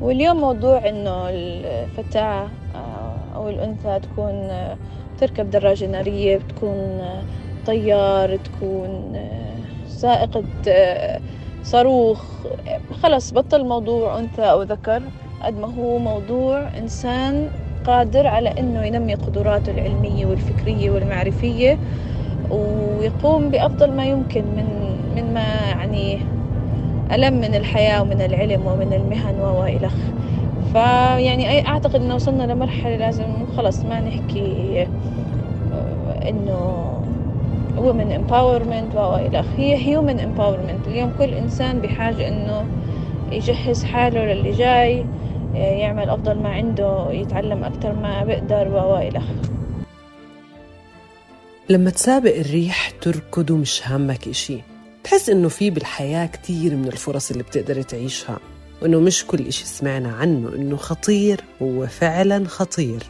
واليوم موضوع إنه الفتاة آه، أو الأنثى تكون آه، تركب دراجة نارية بتكون آه، طيار تكون سائقة صاروخ. خلص بطل موضوع أنثى أو ذكر قد ما هو موضوع إنسان قادر على إنه ينمي قدراته العلمية والفكرية والمعرفية ويقوم بأفضل ما يمكن من من ما يعني ألم من الحياة ومن العلم ومن المهن وإلخ فيعني أعتقد إنه وصلنا لمرحلة لازم خلص ما نحكي آه، إنه women empowerment وإلخ هي human empowerment. اليوم كل إنسان بحاجة إنه يجهز حاله للي جاي يعمل أفضل ما عنده يتعلم أكتر ما بقدر وإلخ لما تسابق الريح تركض ومش هامك إشي. تحس إنه في بالحياة كتير من الفرص اللي بتقدر تعيشها وإنه مش كل إشي سمعنا عنه إنه خطير هو فعلا خطير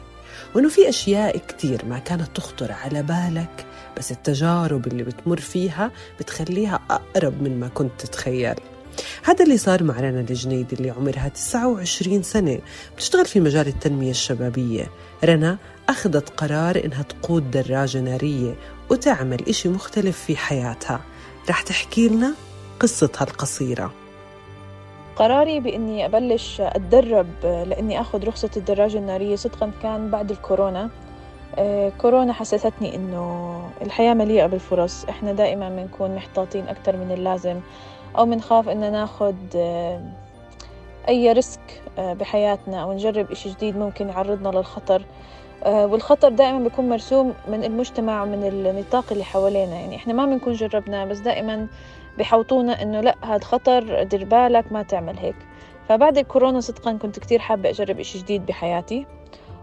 وإنه في أشياء كتير ما كانت تخطر على بالك بس التجارب اللي بتمر فيها بتخليها أقرب من ما كنت تتخيل. هذا اللي صار مع رنا الجنيدي اللي عمرها 29 سنة بتشتغل في مجال التنمية الشبابية. رنا أخذت قرار إنها تقود دراجة نارية وتعمل إشي مختلف في حياتها. رح تحكي لنا قصتها القصيرة. قراري بإني أبلش أتدرب لإني أخذ رخصة الدراجة النارية صدقا كان بعد الكورونا. آه، كورونا حسستني إنه الحياة مليئة بالفرص. إحنا دائما بنكون محتاطين أكثر من اللازم أو بنخاف إن ناخد آه، أي risk آه، بحياتنا أو نجرب إشي جديد ممكن يعرضنا للخطر. والخطر دائما بيكون مرسوم من المجتمع ومن النطاق اللي حوالينا. يعني إحنا ما بنكون جربناه بس دائما بحوطونا إنه لأ هاد خطر دير بالك ما تعمل هيك. فبعد الكورونا صدقا كنت كتير حابة أجرب إشي جديد بحياتي.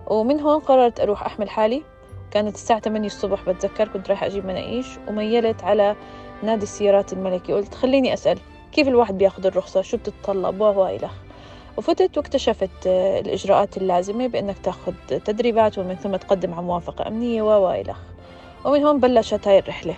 ومن هون قررت أروح أحمل حالي. كانت الساعة 8 الصبح بتذكر كنت رايحة أجيب مناقيش وميلت على نادي السيارات الملكي. قلت خليني أسأل كيف الواحد بياخذ الرخصة؟ شو بتتطلب؟ وإلخ وفتت واكتشفت آه، الإجراءات اللازمة بأنك تأخذ تدريبات ومن ثم تقدم على موافقة أمنية وإلخ. ومن هون بلشت هاي الرحلة.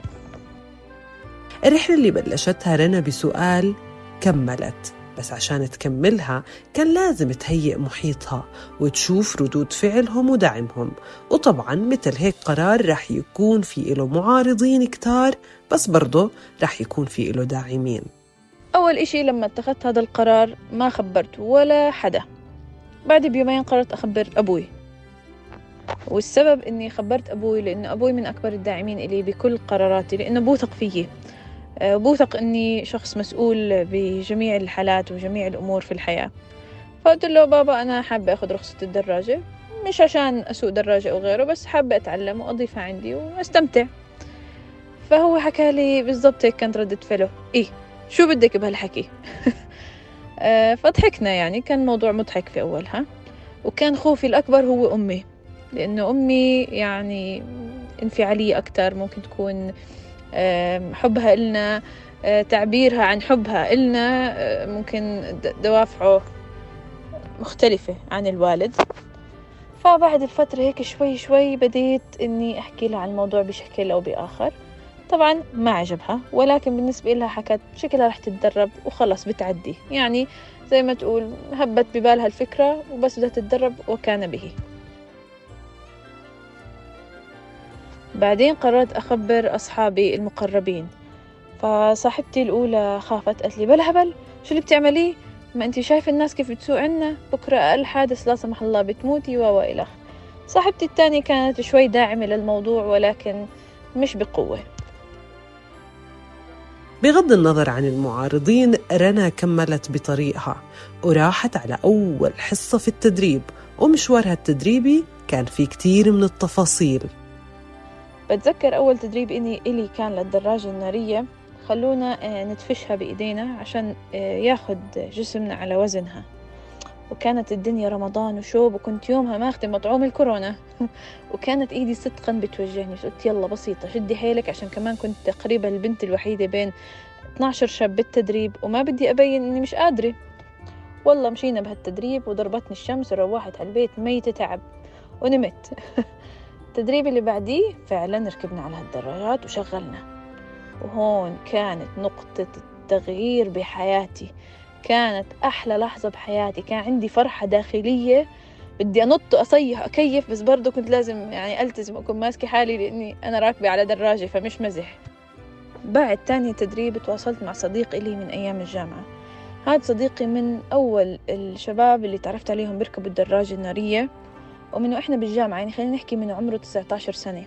الرحلة اللي بلشتها رنا بسؤال كملت بس عشان تكملها كان لازم تهيئ محيطها وتشوف ردود فعلهم ودعمهم. وطبعا مثل هيك قرار رح يكون في له معارضين كتار بس برضه رح يكون في له داعمين. أول إشي لما اتخذت هذا القرار ما خبرت ولا حدا. بعد بيومين قررت أخبر أبوي. والسبب إني خبرت أبوي لأنه أبوي من أكبر الداعمين إلي بكل قراراتي لأنه بوثق فيي بوثق إني شخص مسؤول بجميع الحالات وجميع الأمور في الحياة. فقلت له بابا أنا حابة أخذ رخصة الدراجة. مش عشان أسوق دراجة أو غيره بس حابة أتعلم وأضيفها عندي وأستمتع. فهو حكى لي بالضبط هيك كانت ردة فعله. إيه. شو بدك بهالحكي؟ آه، فضحكنا يعني كان موضوع مضحك في أولها وكان خوفي الأكبر هو أمي لأنه أمي يعني انفعالية أكتر ممكن تكون حبها إلنا آه، تعبيرها عن حبها إلنا آه، ممكن دوافعه مختلفة عن الوالد. فبعد الفترة هيك شوي شوي بديت إني أحكي لها عن الموضوع بشكل أو بآخر. طبعا ما عجبها ولكن بالنسبة لها حكت شكلها رح تتدرب وخلص بتعدي. يعني زي ما تقول هبت ببالها الفكرة وبس بدها تتدرب وكان به. بعدين قررت أخبر أصحابي المقربين. فصاحبتي الأولى خافت قالت لي بلا هبل شو اللي بتعمليه ما أنت شايفة الناس كيف بتسوق عنا؟ بكرة أقل حادث لا سمح الله بتموتي وإلخ صاحبتي الثانية كانت شوي داعمة للموضوع ولكن مش بقوة. بغض النظر عن المعارضين رنا كملت بطريقها وراحت على أول حصة في التدريب ومشوارها التدريبي كان في كتير من التفاصيل. بتذكر أول تدريب إني إلي كان للدراجة النارية. خلونا آه، ندفشها بإيدينا عشان آه، ياخد جسمنا على وزنها. وكانت الدنيا رمضان وشوب وكنت يومها ماخذة مطعوم الكورونا. وكانت إيدي صدقا بتوجهني قلت يلا بسيطة شدي حيلك عشان كمان كنت تقريبا البنت الوحيدة بين 12 شاب بالتدريب وما بدي أبين إني مش قادرة. والله مشينا بهالتدريب وضربتني الشمس وروحت على البيت ميتة تعب ونمت. التدريب اللي بعديه فعلا ركبنا على هالدراجات وشغلنا. وهون كانت نقطة التغيير بحياتي. كانت أحلى لحظة بحياتي. كان عندي فرحة داخلية. بدي أنط وأصيح وأكيف بس برضه كنت لازم يعني ألتزم أكون ماسكة حالي لأني أنا راكبة على دراجة فمش مزح. بعد تاني تدريب تواصلت مع صديق إلي من أيام الجامعة. هذا صديقي من أول الشباب اللي تعرفت عليهم بيركبوا الدراجة النارية. ومن وإحنا بالجامعة يعني خلينا نحكي من عمره 19 سنة.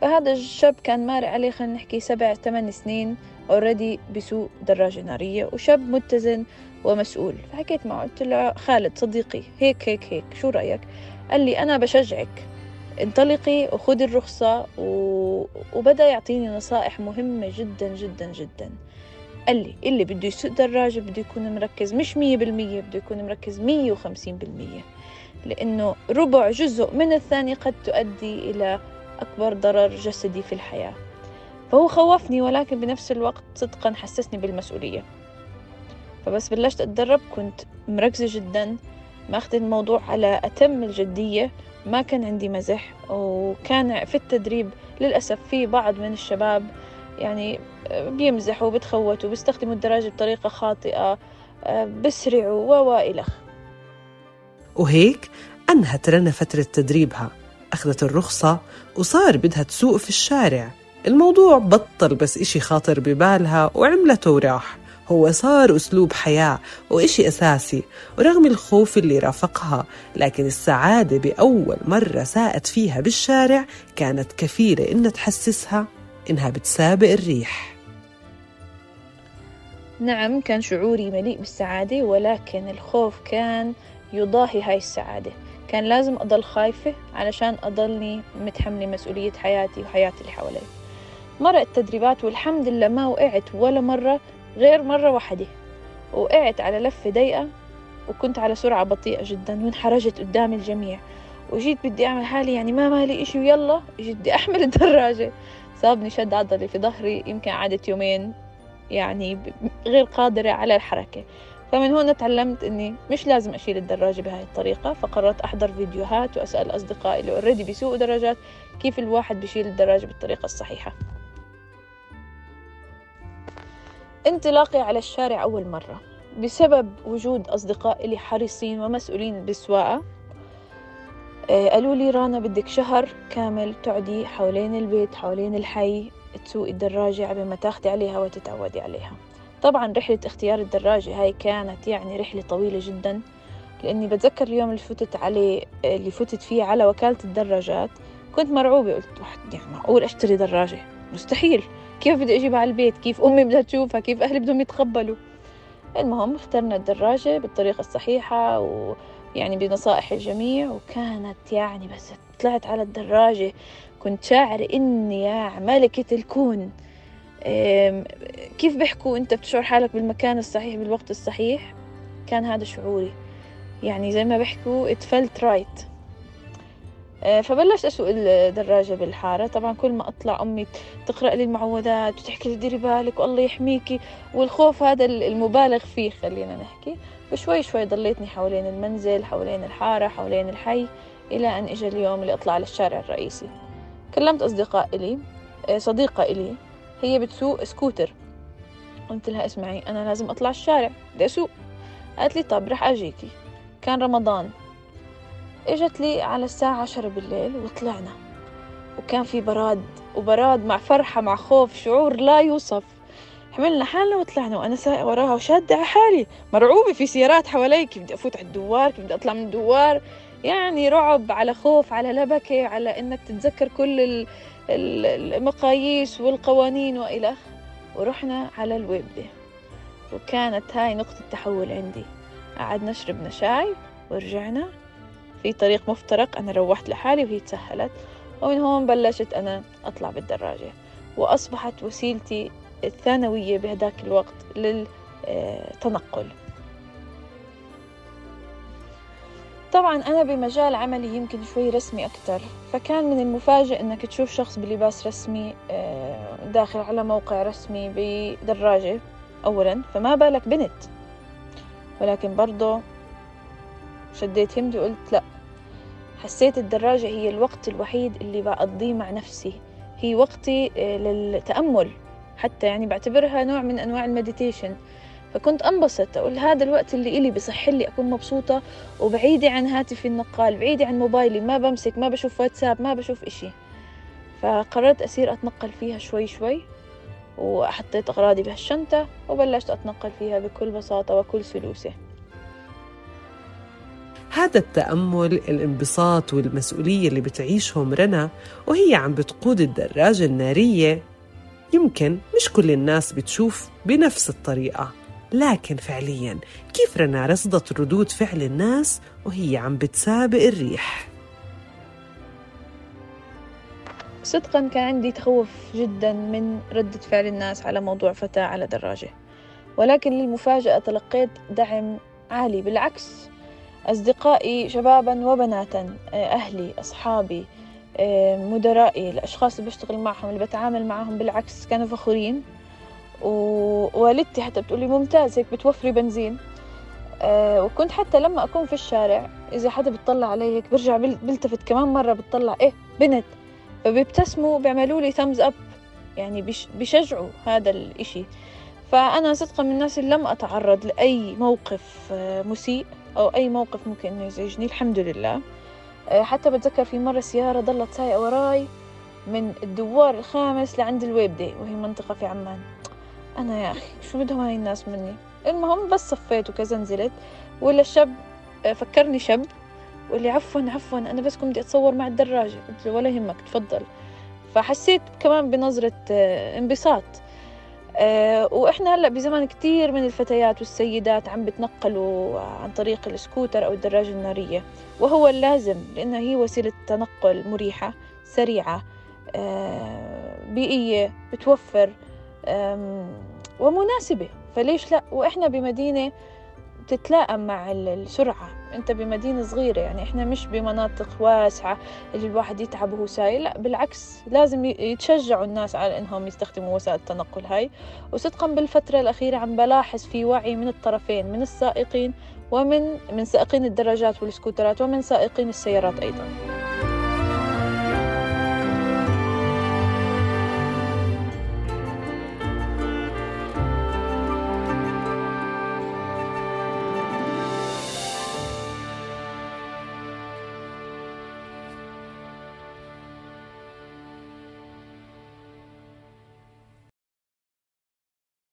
فهذا الشاب كان مارق عليه خلينا نحكي سبع ثمان سنين اوريدي بسوق دراجة نارية. وشاب متزن ومسؤول. فحكيت معه قلت له خالد صديقي هيك هيك هيك شو رأيك؟ قال لي أنا بشجعك انطلقي وخذي الرخصة و... وبدأ يعطيني نصائح مهمة جدا جدا جدا. قال لي اللي بده يسوق دراجة بده يكون مركز مش مية بالمية بده يكون مركز مية وخمسين بالمية. لأنه ربع جزء من الثانية قد تؤدي إلى أكبر ضرر جسدي في الحياة. فهو خوفني ولكن بنفس الوقت صدقا حسسني بالمسؤولية. فبس بلشت أتدرب كنت مركزة جدا ماخذ الموضوع على أتم الجدية ما كان عندي مزح وكان في التدريب للأسف في بعض من الشباب يعني بيمزحوا بتخوتوا بيستخدموا الدراجة بطريقة خاطئة بسرعوا ووائلخ وهيك أنهت رنا فترة تدريبها. أخذت الرخصة وصار بدها تسوق في الشارع. الموضوع بطل بس إشي خاطر ببالها وعملته وراح. هو صار أسلوب حياة وإشي أساسي ورغم الخوف اللي رافقها لكن السعادة بأول مرة ساءت فيها بالشارع كانت كفيلة إنها تحسسها إنها بتسابق الريح. نعم كان شعوري مليء بالسعادة ولكن الخوف كان يضاهي هاي السعادة. كان لازم أضل خايفة علشان أضلني متحملة مسؤولية حياتي وحياة اللي حوالي. مرق التدريبات والحمد لله ما وقعت ولا مرة غير مرة واحدة. وقعت على لفة ضيقة وكنت على سرعة بطيئة جدا وانحرجت قدام الجميع. وجيت بدي أعمل حالي يعني ما مالي إشي ويلا جيت بدي أحمل الدراجة. صابني شد عضلي في ظهري يمكن قعدت يومين يعني غير قادرة على الحركة. فمن هنا تعلمت إني مش لازم أشيل الدراجة بهاي الطريقة. فقررت أحضر فيديوهات وأسأل أصدقائي اللي اوريدي بيسوقوا دراجات كيف الواحد بيشيل الدراجة بالطريقة الصحيحة. انطلاقي على الشارع أول مرة. بسبب وجود اصدقاء لي حريصين ومسؤولين بالسواقة آه، قالوا لي رانا بدك شهر كامل تقعدي حوالين البيت حوالين الحي تسوقي الدراجة قبل ما تاخدي عليها وتتعودي عليها. طبعا رحلة اختيار الدراجة هاي كانت يعني رحلة طويلة جدا لأني بتذكر اليوم اللي فتت عليه اللي فتت فيه على وكالة الدراجات كنت مرعوبة قلت يعني معقول أشتري دراجة؟ مستحيل. كيف بدي أجيبها على البيت؟ كيف أمي بدها تشوفها؟ كيف أهلي بدهم يتقبلوا؟ المهم اخترنا الدراجة بالطريقة الصحيحة ويعني بنصائح الجميع وكانت يعني بس طلعت على الدراجة. كنت شاعرة إني يا ملكة الكون. كيف بيحكوا أنت بتشعر حالك بالمكان الصحيح بالوقت الصحيح؟ كان هذا شعوري. يعني زي ما بيحكوا it felt right. فبلشت أسوق الدراجة بالحارة. طبعا كل ما أطلع أمي تقرأ لي المعوذات وتحكي لي ديري بالك والله يحميكي. والخوف هذا المبالغ فيه خلينا نحكي. وشوي شوي ضليتني حوالين المنزل حوالين الحارة حوالين الحي إلى أن إجا اليوم اللي أطلع على الشارع الرئيسي. كلمت أصدقاء إلي آه، صديقة إلي هي بتسوق سكوتر. قلت لها اسمعي أنا لازم أطلع الشارع بدي أسوق. قالت لي طب رح أجيكي. كان رمضان. إجت لي على الساعة عشرة بالليل وطلعنا. وكان في براد وبراد مع فرحة مع خوف شعور لا يوصف. حملنا حالنا وطلعنا وأنا سايقه وراها وشادة على حالي. مرعوبة في سيارات حوالي كيف بدي أفوت على الدوار كيف بدي أطلع من الدوار. يعني رعب على خوف على لبكة على إنك تتذكر كل المقاييس والقوانين والخ ورحنا على الويبدة. وكانت هاي نقطة تحول عندي. قعدنا شربنا شاي ورجعنا. في طريق مفترق أنا روحت لحالي وهي تسهلت ومن هون بلشت أنا أطلع بالدراجة. وأصبحت وسيلتي الثانوية بهداك الوقت للتنقل. طبعا أنا بمجال عملي يمكن شوي رسمي أكتر فكان من المفاجئ أنك تشوف شخص بلباس رسمي آه، داخل على موقع رسمي بدراجة أولا فما بالك بنت. ولكن برضه شديت همدي وقلت لا. حسيت الدراجة هي الوقت الوحيد اللي بقضيه مع نفسي. هي وقتي آه، للتأمل. حتى يعني بعتبرها نوع من أنواع المديتيشن. فكنت أنبسط. أقول هذا الوقت اللي إلي بصح لي أكون مبسوطة وبعيدة عن هاتفي النقال بعيدة عن موبايلي. ما بمسك ما بشوف واتساب ما بشوف إشي. فقررت أصير أتنقل فيها شوي شوي. وحطيت أغراضي بهالشنطة وبلشت أتنقل فيها بكل بساطة وكل سلوسة. هذا التأمل الانبساط والمسؤولية اللي بتعيشهم رنا وهي عم بتقود الدراجة النارية. يمكن مش كل الناس بتشوف بنفس الطريقة لكن فعليا كيف رنا رصدت ردود فعل الناس وهي عم بتسابق الريح؟ صدقا كان عندي تخوف جدا من ردة فعل الناس على موضوع فتاة على دراجة. ولكن للمفاجأة تلقيت دعم عالي. بالعكس أصدقائي شبابا وبناتا أهلي أصحابي مدرائي الأشخاص اللي بشتغل معهم اللي بتعامل معهم بالعكس كانوا فخورين. ووالدتي حتى بتقولي ممتاز هيك بتوفري بنزين. أه وكنت حتى لما أكون في الشارع إذا حدا بتطلع علي هيك برجع بلتفت كمان مرة بتطلع إيه بنت. فبيبتسموا بيعملوا لي ثامز أب يعني بيشجعوا هذا الإشي. فأنا صدقا من الناس اللي لم أتعرض لأي موقف آه، مسيء. أو أي موقف ممكن إنه يزعجني الحمد لله. آه، حتى بتذكر في مرة سيارة ضلت سايقة وراي من الدوار الخامس لعند الويبدي وهي منطقة في عمان. أنا يا أخي شو بدهم هاي الناس مني؟ المهم بس صفيت وكذا نزلت ولا الشاب آه، فكرني شاب واللي عفوا عفوا أنا بس كنت أتصور مع الدراجة. قلت له ولا يهمك تفضل. فحسيت كمان بنظرة آه، انبساط. أه وإحنا هلأ بزمان كتير من الفتيات والسيدات عم بتنقلوا عن طريق السكوتر أو الدراجة النارية وهو اللازم لأنها هي وسيلة تنقل مريحة سريعة أه بيئية بتوفر ومناسبة فليش لأ؟ وإحنا بمدينة تتلائم مع السرعة. أنت بمدينة صغيرة يعني إحنا مش بمناطق واسعة اللي الواحد يتعب وهو سايق لا بالعكس لازم يتشجعوا الناس على إنهم يستخدموا وسائل التنقل هاي. وصدقا بالفترة الأخيرة عم بلاحظ في وعي من الطرفين من السائقين ومن من سائقين الدراجات والسكوترات ومن سائقين السيارات أيضاً.